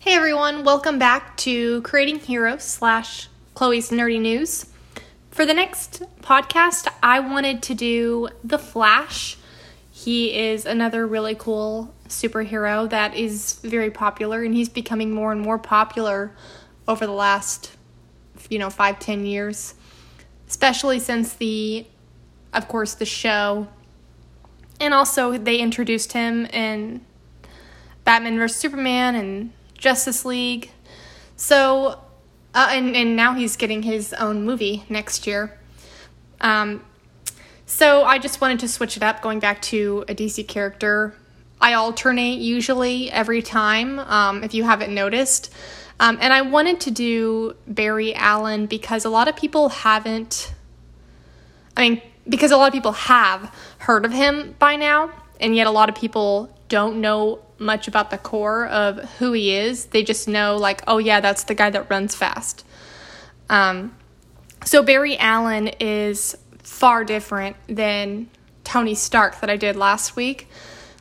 Hey everyone, welcome back to Creating Heroes slash Chloe's Nerdy News. For the next podcast, I wanted to do The Flash. He is another really cool superhero that is very popular, and he's becoming more and more popular over the last, you know, five, ten years, especially since the, of course, the show. And also, they introduced him in Batman vs. Superman and Justice League. So, uh, and, and now he's getting his own movie next year. Um, so I just wanted to switch it up, going back to a DC character. I alternate usually every time, um, if you haven't noticed. Um, and I wanted to do Barry Allen because a lot of people haven't, I mean, because a lot of people have heard of him by now, and yet a lot of people don't know much about the core of who he is. They just know, like, oh, yeah, that's the guy that runs fast. Um, so Barry Allen is far different than Tony Stark that I did last week,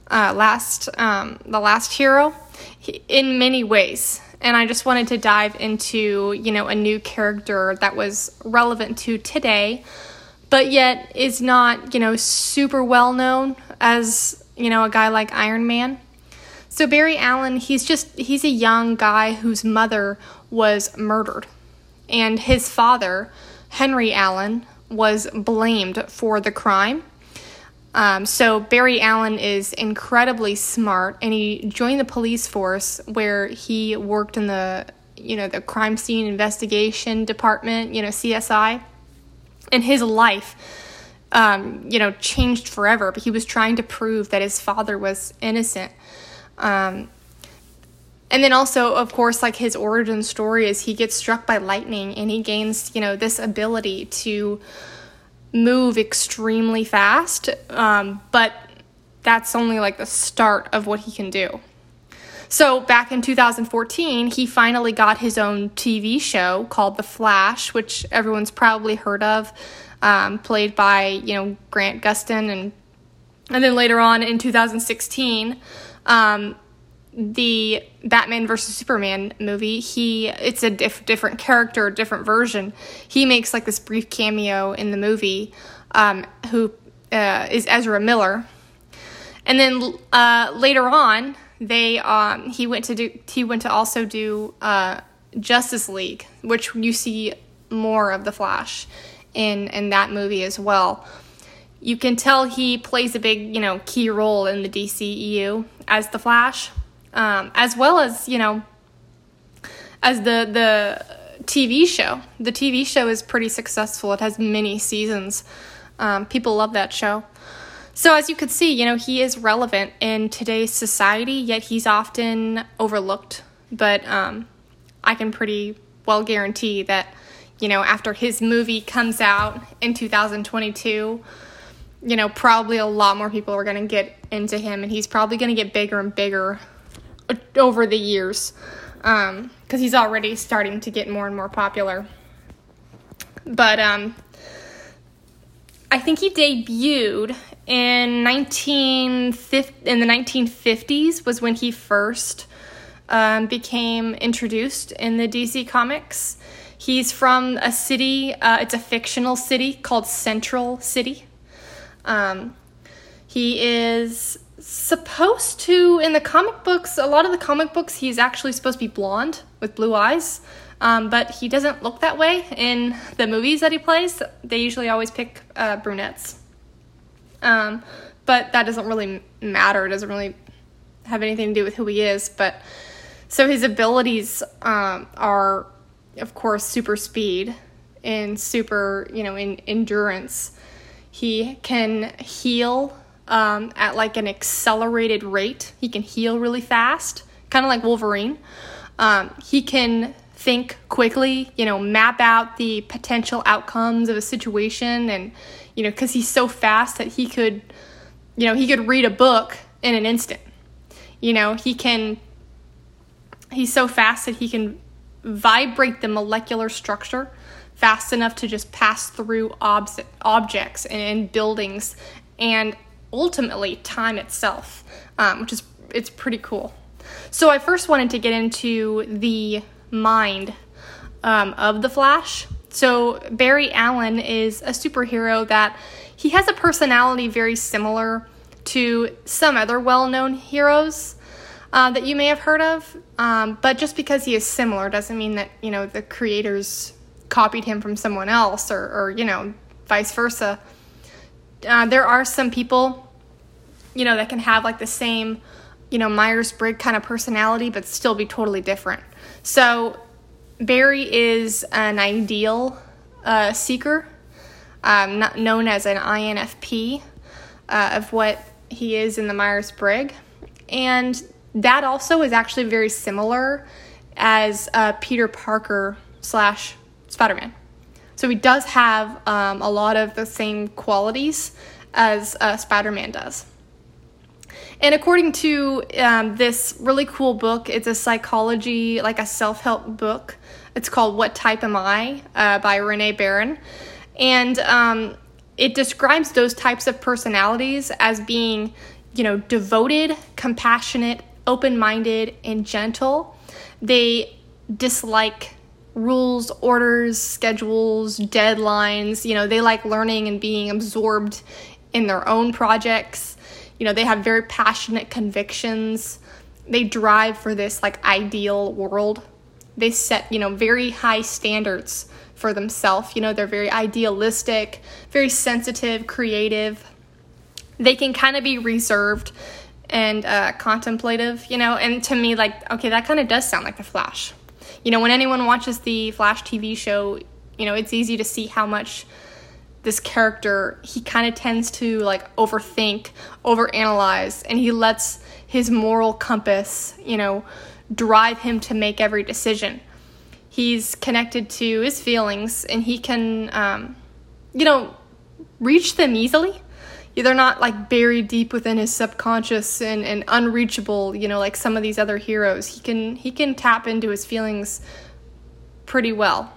uh, last um, the last hero, he, in many ways. And I just wanted to dive into you know a new character that was relevant to today, but yet is not you know super well known as you know a guy like Iron Man. So Barry Allen, he's just he's a young guy whose mother was murdered. And his father, Henry Allen, was blamed for the crime. Um, so Barry Allen is incredibly smart, and he joined the police force where he worked in the you know the crime scene investigation department, you know CSI, and his life um, you know changed forever. But he was trying to prove that his father was innocent. Um, and then also, of course, like his origin story is he gets struck by lightning and he gains, you know, this ability to move extremely fast. Um, but that's only like the start of what he can do. So back in 2014, he finally got his own TV show called The Flash, which everyone's probably heard of, um, played by you know Grant Gustin, and and then later on in 2016 um, the Batman versus Superman movie, he it's a diff- different character, different version. He makes like this brief cameo in the movie, um, who uh, is Ezra Miller, and then uh, later on, they um, he went to do he went to also do uh, Justice League, which you see more of the Flash in in that movie as well you can tell he plays a big, you know, key role in the DCEU as the Flash, um, as well as you know, as the the TV show. The TV show is pretty successful. It has many seasons. Um, people love that show. So as you could see, you know, he is relevant in today's society, yet he's often overlooked. But um, I can pretty well guarantee that, you know, after his movie comes out in 2022 you know, probably a lot more people are going to get into him, and he's probably going to get bigger and bigger over the years because um, he's already starting to get more and more popular. But um, I think he debuted in 1950, in the 1950s was when he first um, became introduced in the DC comics. He's from a city, uh, it's a fictional city called Central City. Um, he is supposed to, in the comic books, a lot of the comic books, he's actually supposed to be blonde with blue eyes. Um, but he doesn't look that way in the movies that he plays. They usually always pick uh, brunettes. Um, but that doesn't really matter. It doesn't really have anything to do with who he is. But so his abilities um, are, of course, super speed and super, you know, in endurance. He can heal um, at like an accelerated rate. He can heal really fast, kind of like Wolverine. Um, he can think quickly, you know, map out the potential outcomes of a situation, and you know, because he's so fast that he could, you know, he could read a book in an instant. You know, he can. He's so fast that he can vibrate the molecular structure fast enough to just pass through obs- objects and buildings and ultimately time itself, um, which is it's pretty cool. So I first wanted to get into the mind um, of the Flash. So Barry Allen is a superhero that he has a personality very similar to some other well-known heroes uh, that you may have heard of. Um, but just because he is similar doesn't mean that you know the creators copied him from someone else or, or you know vice versa. Uh, there are some people, you know, that can have like the same, you know, Myers Briggs kind of personality, but still be totally different. So Barry is an ideal uh, seeker, um, not known as an INFP, uh, of what he is in the Myers Briggs, and that also is actually very similar as uh, Peter Parker slash Spider Man. So he does have um, a lot of the same qualities as uh, Spider Man does. And according to um, this really cool book, it's a psychology, like a self help book. It's called What Type Am I uh, by Renee Baron. And um, it describes those types of personalities as being, you know, devoted, compassionate, open minded, and gentle. They dislike rules, orders, schedules, deadlines. You know, they like learning and being absorbed in their own projects. You know, they have very passionate convictions. They drive for this like ideal world. They set, you know, very high standards for themselves. You know, they're very idealistic, very sensitive, creative. They can kind of be reserved and uh, contemplative, you know, and to me, like, okay, that kind of does sound like The Flash you know, when anyone watches the Flash TV show, you know, it's easy to see how much this character he kind of tends to like overthink, overanalyze, and he lets his moral compass, you know, drive him to make every decision. He's connected to his feelings, and he can, um, you know, reach them easily they're not like buried deep within his subconscious and, and unreachable you know like some of these other heroes. He can he can tap into his feelings pretty well.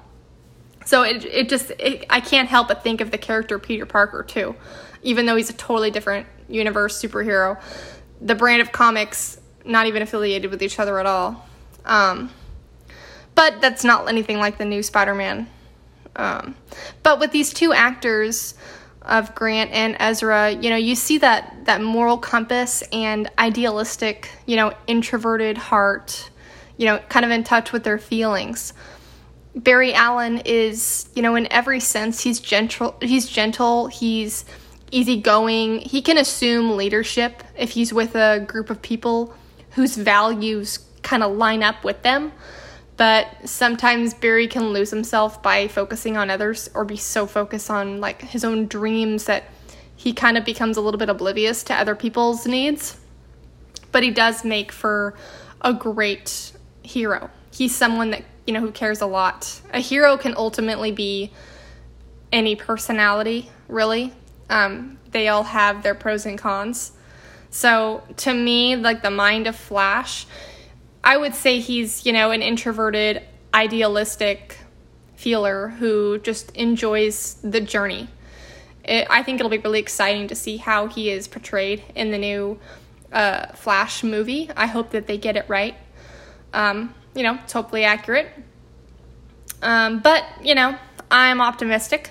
So it, it just it, i can't help but think of the character peter parker too. Even though he's a totally different universe superhero the brand of comics not even affiliated with each other at all. Um, but that's not anything like the new spider-man. Um, but with these two actors of Grant and Ezra, you know, you see that that moral compass and idealistic, you know, introverted heart, you know, kind of in touch with their feelings. Barry Allen is, you know, in every sense, he's gentle. He's gentle. He's easygoing. He can assume leadership if he's with a group of people whose values kind of line up with them but sometimes Barry can lose himself by focusing on others or be so focused on like his own dreams that he kind of becomes a little bit oblivious to other people's needs. But he does make for a great hero. He's someone that, you know, who cares a lot. A hero can ultimately be any personality, really. Um, they all have their pros and cons. So to me, like the mind of Flash I would say he's, you know, an introverted, idealistic feeler who just enjoys the journey. It, I think it'll be really exciting to see how he is portrayed in the new uh, Flash movie. I hope that they get it right. Um, you know, it's hopefully accurate. Um, but, you know, I'm optimistic.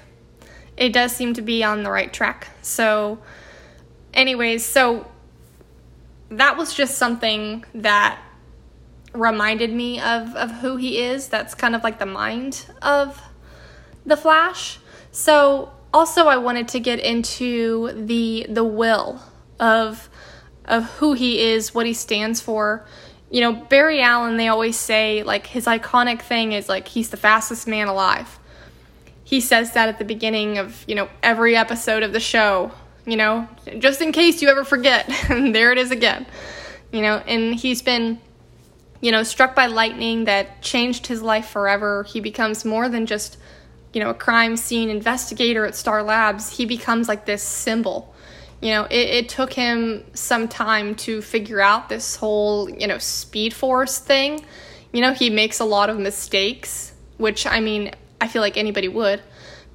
It does seem to be on the right track. So, anyways, so that was just something that reminded me of of who he is. That's kind of like the mind of the Flash. So also I wanted to get into the the will of of who he is, what he stands for. You know, Barry Allen, they always say like his iconic thing is like he's the fastest man alive. He says that at the beginning of, you know, every episode of the show, you know, just in case you ever forget. and there it is again. You know, and he's been you know, struck by lightning that changed his life forever. He becomes more than just, you know, a crime scene investigator at Star Labs. He becomes like this symbol. You know, it, it took him some time to figure out this whole, you know, Speed Force thing. You know, he makes a lot of mistakes, which I mean, I feel like anybody would.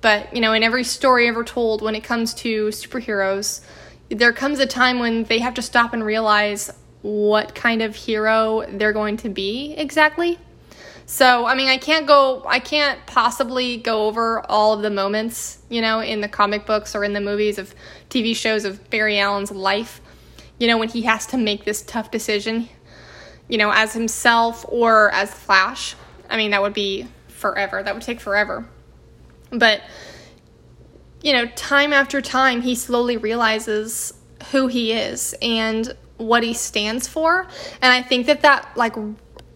But, you know, in every story ever told when it comes to superheroes, there comes a time when they have to stop and realize what kind of hero they're going to be exactly. So, I mean, I can't go, I can't possibly go over all of the moments, you know, in the comic books or in the movies of TV shows of Barry Allen's life, you know, when he has to make this tough decision, you know, as himself or as Flash. I mean, that would be forever. That would take forever. But, you know, time after time, he slowly realizes who he is and what he stands for. And I think that that, like,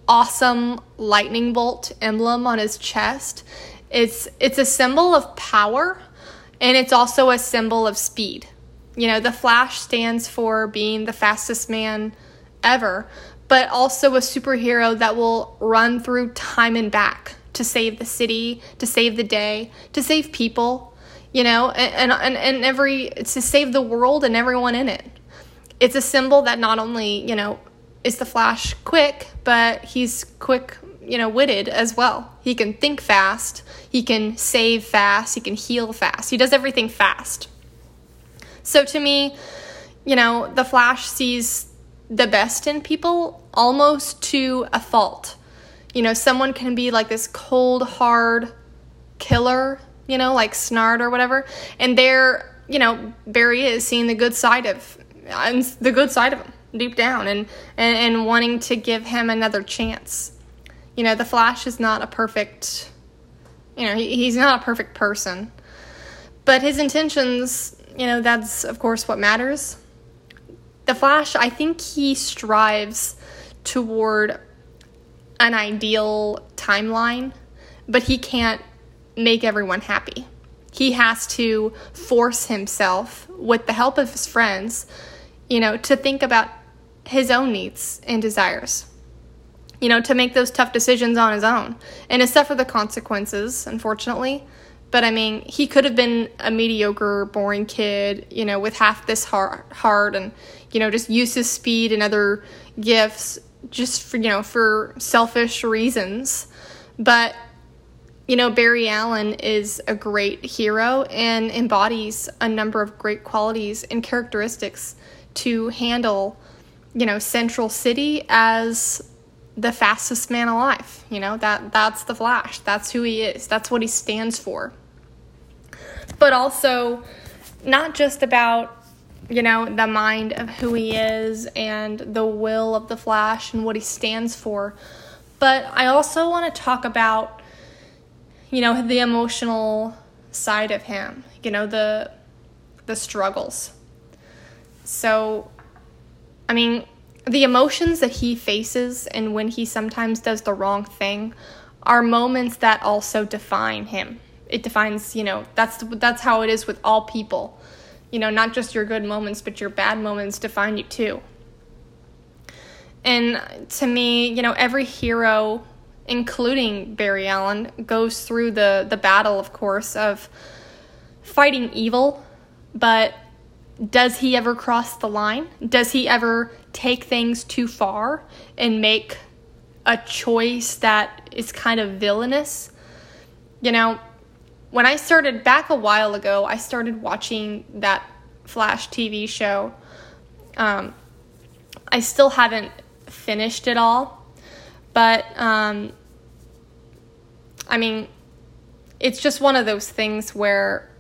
awesome lightning bolt emblem on his chest. It's it's a symbol of power and it's also a symbol of speed. You know, the Flash stands for being the fastest man ever, but also a superhero that will run through time and back to save the city, to save the day, to save people, you know, and and and every to save the world and everyone in it. It's a symbol that not only, you know, is the Flash quick, but he's quick, you know, witted as well. He can think fast, he can save fast, he can heal fast. He does everything fast. So to me, you know, the Flash sees the best in people almost to a fault. You know, someone can be like this cold, hard killer, you know, like Snart or whatever, and they're, you know, Barry is seeing the good side of and the good side of him deep down and, and, and wanting to give him another chance. You know, the Flash is not a perfect, you know, he, he's not a perfect person. But his intentions, you know, that's of course what matters. The Flash, I think he strives toward an ideal timeline, but he can't make everyone happy. He has to force himself, with the help of his friends, you know, to think about his own needs and desires. You know, to make those tough decisions on his own and to suffer the consequences, unfortunately. But I mean, he could have been a mediocre, boring kid, you know, with half this heart, and, you know, just use his speed and other gifts just for, you know, for selfish reasons. But, you know, Barry Allen is a great hero and embodies a number of great qualities and characteristics to handle you know, Central City as the fastest man alive. You know, that that's the Flash. That's who he is. That's what he stands for. But also not just about you know, the mind of who he is and the will of the Flash and what he stands for. But I also want to talk about you know, the emotional side of him, you know, the the struggles. So I mean, the emotions that he faces and when he sometimes does the wrong thing are moments that also define him. It defines, you know, that's that's how it is with all people. You know, not just your good moments, but your bad moments define you too. And to me, you know, every hero, including Barry Allen, goes through the the battle, of course, of fighting evil, but does he ever cross the line? Does he ever take things too far and make a choice that is kind of villainous? You know, when I started back a while ago, I started watching that Flash TV show. Um, I still haven't finished it all, but um, I mean, it's just one of those things where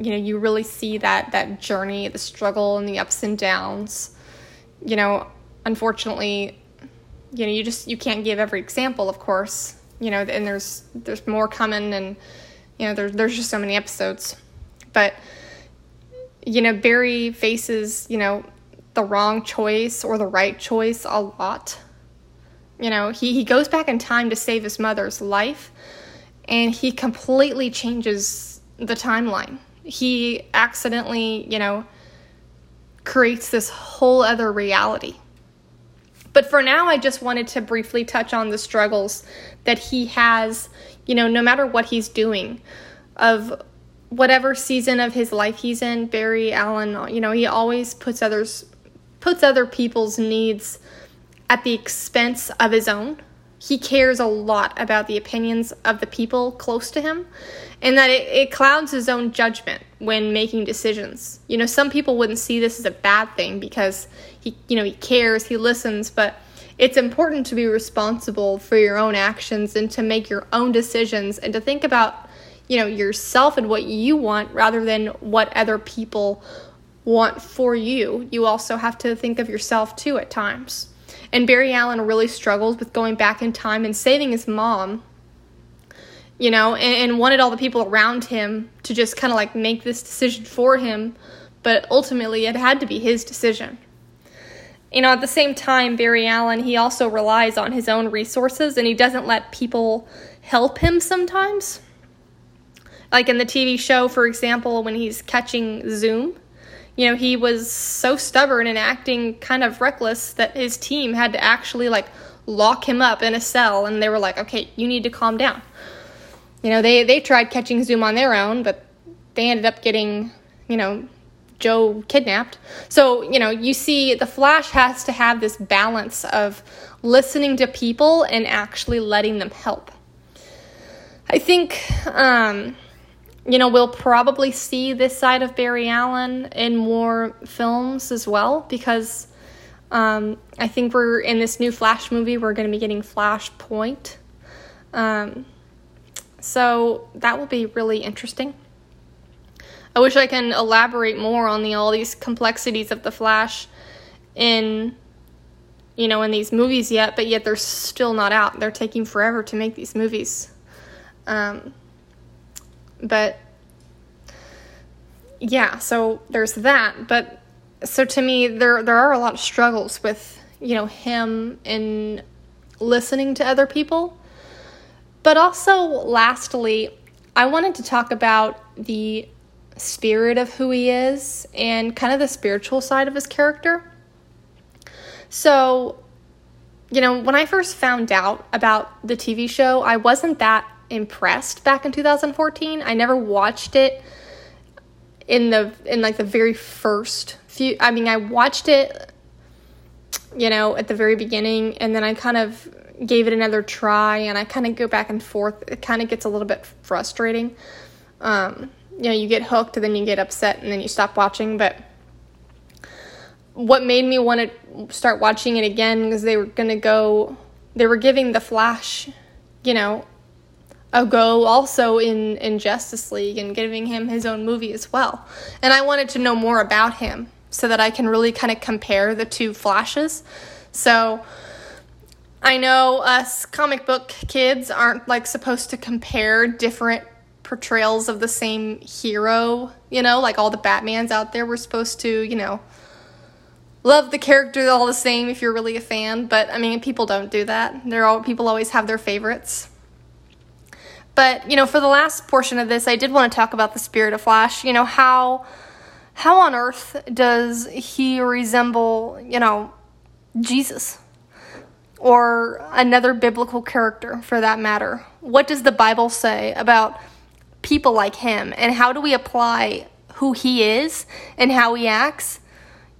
you know you really see that that journey the struggle and the ups and downs. You know unfortunately you know you just you can't give every example of course. You know and there's there's more coming and you know there's there's just so many episodes. But you know barry faces you know the wrong choice or the right choice a lot. You know he, he goes back in time to save his mother's life and he completely changes the timeline he accidentally, you know, creates this whole other reality. But for now, I just wanted to briefly touch on the struggles that he has, you know, no matter what he's doing, of whatever season of his life he's in, Barry Allen, you know, he always puts others puts other people's needs at the expense of his own. He cares a lot about the opinions of the people close to him and that it, it, clouds his own judgment when making decisions. You know, some people wouldn't see this as a bad thing because he, you know, he cares, he listens, but it's important to be responsible for your own actions and to make your own decisions and to think about, you know, yourself and what you want rather than what other people want for you. You also have to think of yourself too at times. And Barry Allen really struggles with going back in time and saving his mom, you know, and, and wanted all the people around him to just kind of like make this decision for him. But ultimately, it had to be his decision. You know, at the same time, Barry Allen, he also relies on his own resources and he doesn't let people help him sometimes. Like in the TV show, for example, when he's catching Zoom, you know, he was so stubborn and acting kind of reckless that his team had to actually like lock him up in a cell and they were like, "Okay, you need to calm down." You know, they they tried catching Zoom on their own, but they ended up getting, you know, Joe kidnapped. So, you know, you see the Flash has to have this balance of listening to people and actually letting them help. I think um you know, we'll probably see this side of Barry Allen in more films as well because um, I think we're in this new Flash movie, we're going to be getting Flashpoint. Um, so that will be really interesting. I wish I can elaborate more on the all these complexities of the Flash in you know in these movies yet, but yet they're still not out. They're taking forever to make these movies. Um, but yeah, so there's that. But so to me, there there are a lot of struggles with you know him in listening to other people. But also, lastly, I wanted to talk about the spirit of who he is and kind of the spiritual side of his character. So, you know, when I first found out about the TV show, I wasn't that impressed back in 2014. I never watched it in the in like the very first few I mean I watched it you know at the very beginning and then I kind of gave it another try and I kind of go back and forth. It kind of gets a little bit frustrating. Um, you know, you get hooked and then you get upset and then you stop watching, but what made me want to start watching it again because they were going to go they were giving the Flash, you know, a go also in in Justice League and giving him his own movie as well. And I wanted to know more about him so that I can really kind of compare the two flashes. So I know us comic book kids aren't like supposed to compare different portrayals of the same hero, you know, like all the Batmans out there. We're supposed to, you know, love the character all the same if you're really a fan, but I mean, people don't do that. They're all people always have their favorites. But, you know, for the last portion of this, I did want to talk about the spirit of Flash. You know, how how on earth does he resemble, you know, Jesus? Or another biblical character for that matter? What does the Bible say about people like him and how do we apply who he is and how he acts,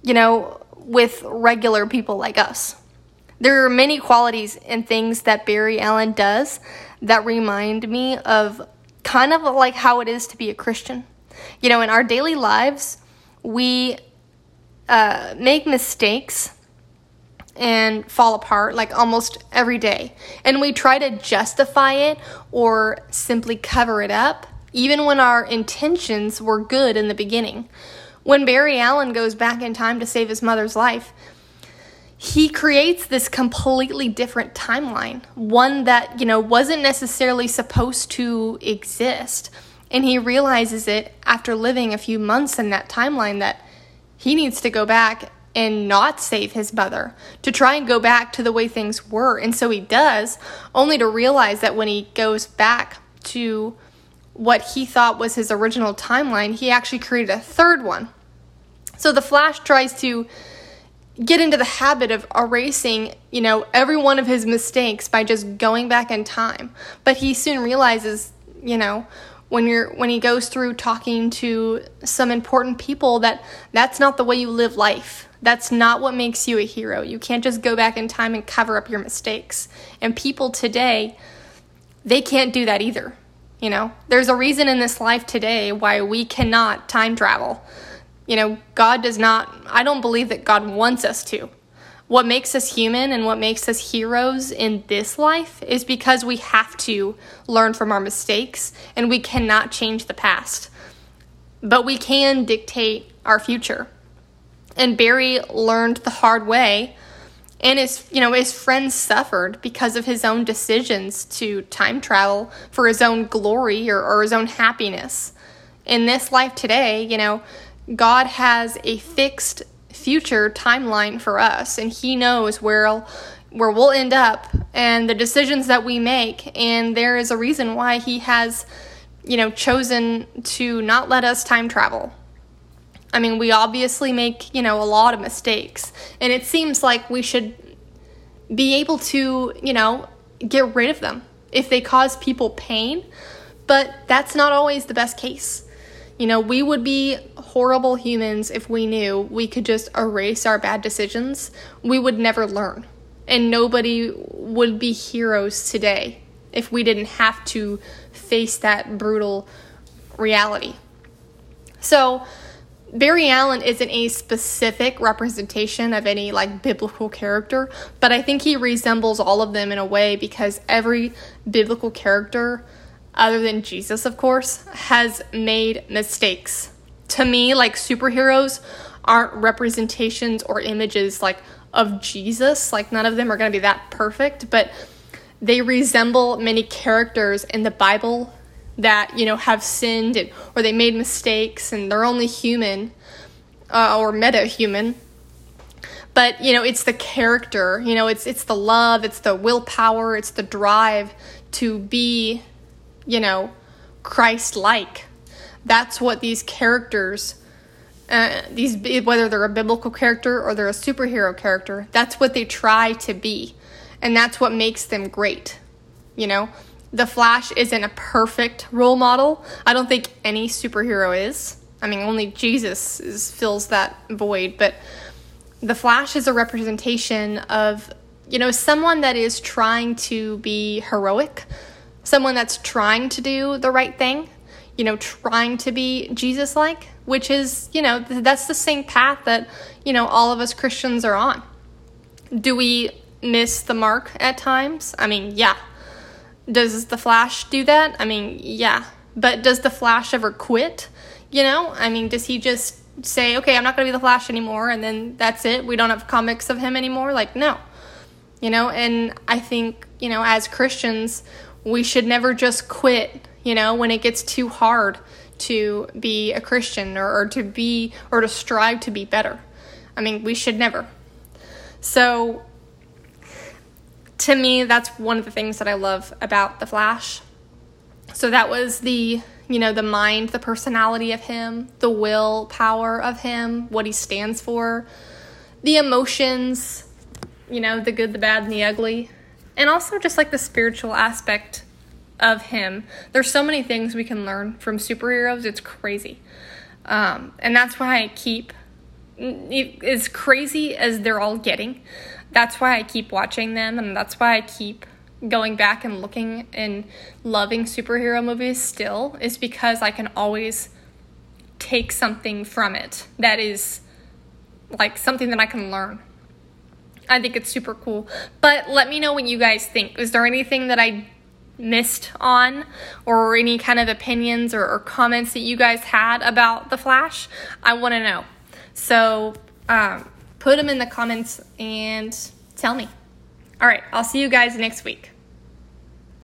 you know, with regular people like us? There are many qualities and things that Barry Allen does that remind me of kind of like how it is to be a Christian. You know, in our daily lives, we uh, make mistakes and fall apart like almost every day. And we try to justify it or simply cover it up, even when our intentions were good in the beginning. When Barry Allen goes back in time to save his mother's life, he creates this completely different timeline, one that, you know, wasn't necessarily supposed to exist. And he realizes it after living a few months in that timeline that he needs to go back and not save his mother, to try and go back to the way things were. And so he does, only to realize that when he goes back to what he thought was his original timeline, he actually created a third one. So the Flash tries to get into the habit of erasing, you know, every one of his mistakes by just going back in time. But he soon realizes, you know, when you're when he goes through talking to some important people that that's not the way you live life. That's not what makes you a hero. You can't just go back in time and cover up your mistakes. And people today, they can't do that either. You know, there's a reason in this life today why we cannot time travel. You know, God does not, I don't believe that God wants us to. What makes us human and what makes us heroes in this life is because we have to learn from our mistakes and we cannot change the past. But we can dictate our future. And Barry learned the hard way and his you know his friends suffered because of his own decisions to time travel for his own glory or, or his own happiness in this life today you know god has a fixed future timeline for us and he knows where where we'll end up and the decisions that we make and there is a reason why he has you know chosen to not let us time travel I mean, we obviously make, you know, a lot of mistakes. And it seems like we should be able to, you know, get rid of them if they cause people pain. But that's not always the best case. You know, we would be horrible humans if we knew we could just erase our bad decisions. We would never learn. And nobody would be heroes today if we didn't have to face that brutal reality. So, Barry Allen isn't a specific representation of any like biblical character, but I think he resembles all of them in a way because every biblical character, other than Jesus, of course, has made mistakes. To me, like superheroes aren't representations or images like of Jesus. Like none of them are going to be that perfect, but they resemble many characters in the Bible that you know have sinned and, or they made mistakes and they're only human uh, or meta human but you know it's the character you know it's it's the love it's the willpower it's the drive to be you know christ like that's what these characters uh, these whether they're a biblical character or they're a superhero character that's what they try to be and that's what makes them great you know the Flash isn't a perfect role model. I don't think any superhero is. I mean, only Jesus is, fills that void, but the Flash is a representation of, you know, someone that is trying to be heroic, someone that's trying to do the right thing, you know, trying to be Jesus like, which is, you know, that's the same path that, you know, all of us Christians are on. Do we miss the mark at times? I mean, yeah, does the Flash do that? I mean, yeah. But does the Flash ever quit? You know? I mean, does he just say, okay, I'm not going to be the Flash anymore, and then that's it? We don't have comics of him anymore? Like, no. You know? And I think, you know, as Christians, we should never just quit, you know, when it gets too hard to be a Christian or, or to be, or to strive to be better. I mean, we should never. So, to me, that's one of the things that I love about The Flash. So that was the, you know, the mind, the personality of him, the will power of him, what he stands for, the emotions, you know, the good, the bad, and the ugly, and also just like the spiritual aspect of him. There's so many things we can learn from superheroes, it's crazy. Um, and that's why I keep, as crazy as they're all getting, that's why I keep watching them and that's why I keep going back and looking and loving superhero movies still is because I can always take something from it that is like something that I can learn. I think it's super cool. But let me know what you guys think. Is there anything that I missed on or any kind of opinions or, or comments that you guys had about The Flash? I want to know. So, um, put them in the comments and tell me. All right, I'll see you guys next week.